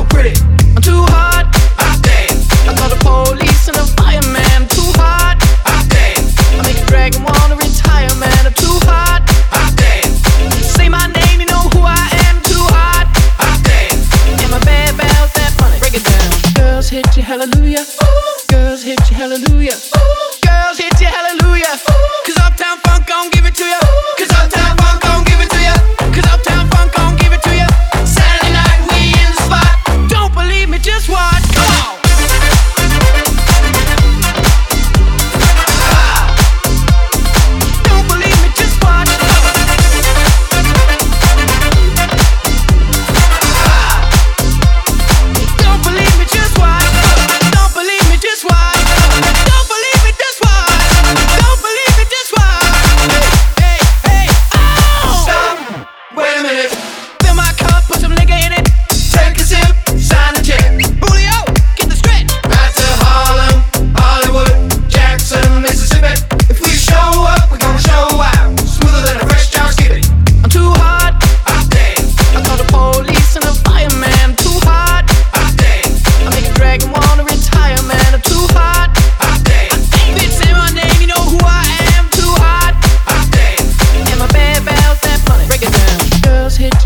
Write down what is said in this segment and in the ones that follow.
I'm too hot. I dance. I call the police and the fireman. Too hot. I dance. I make a dragon wanna retire, man. I'm too hot. I dance. Say my name, you know who I am. Too hot. I dance. And my bad bounce that money. Break it down. Girls hit you, hallelujah. Ooh. Girls hit you, hallelujah. Ooh.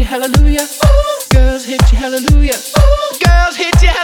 hallelujah. Ooh. Girls hit you hallelujah. Ooh. Girls hit you hallelujah.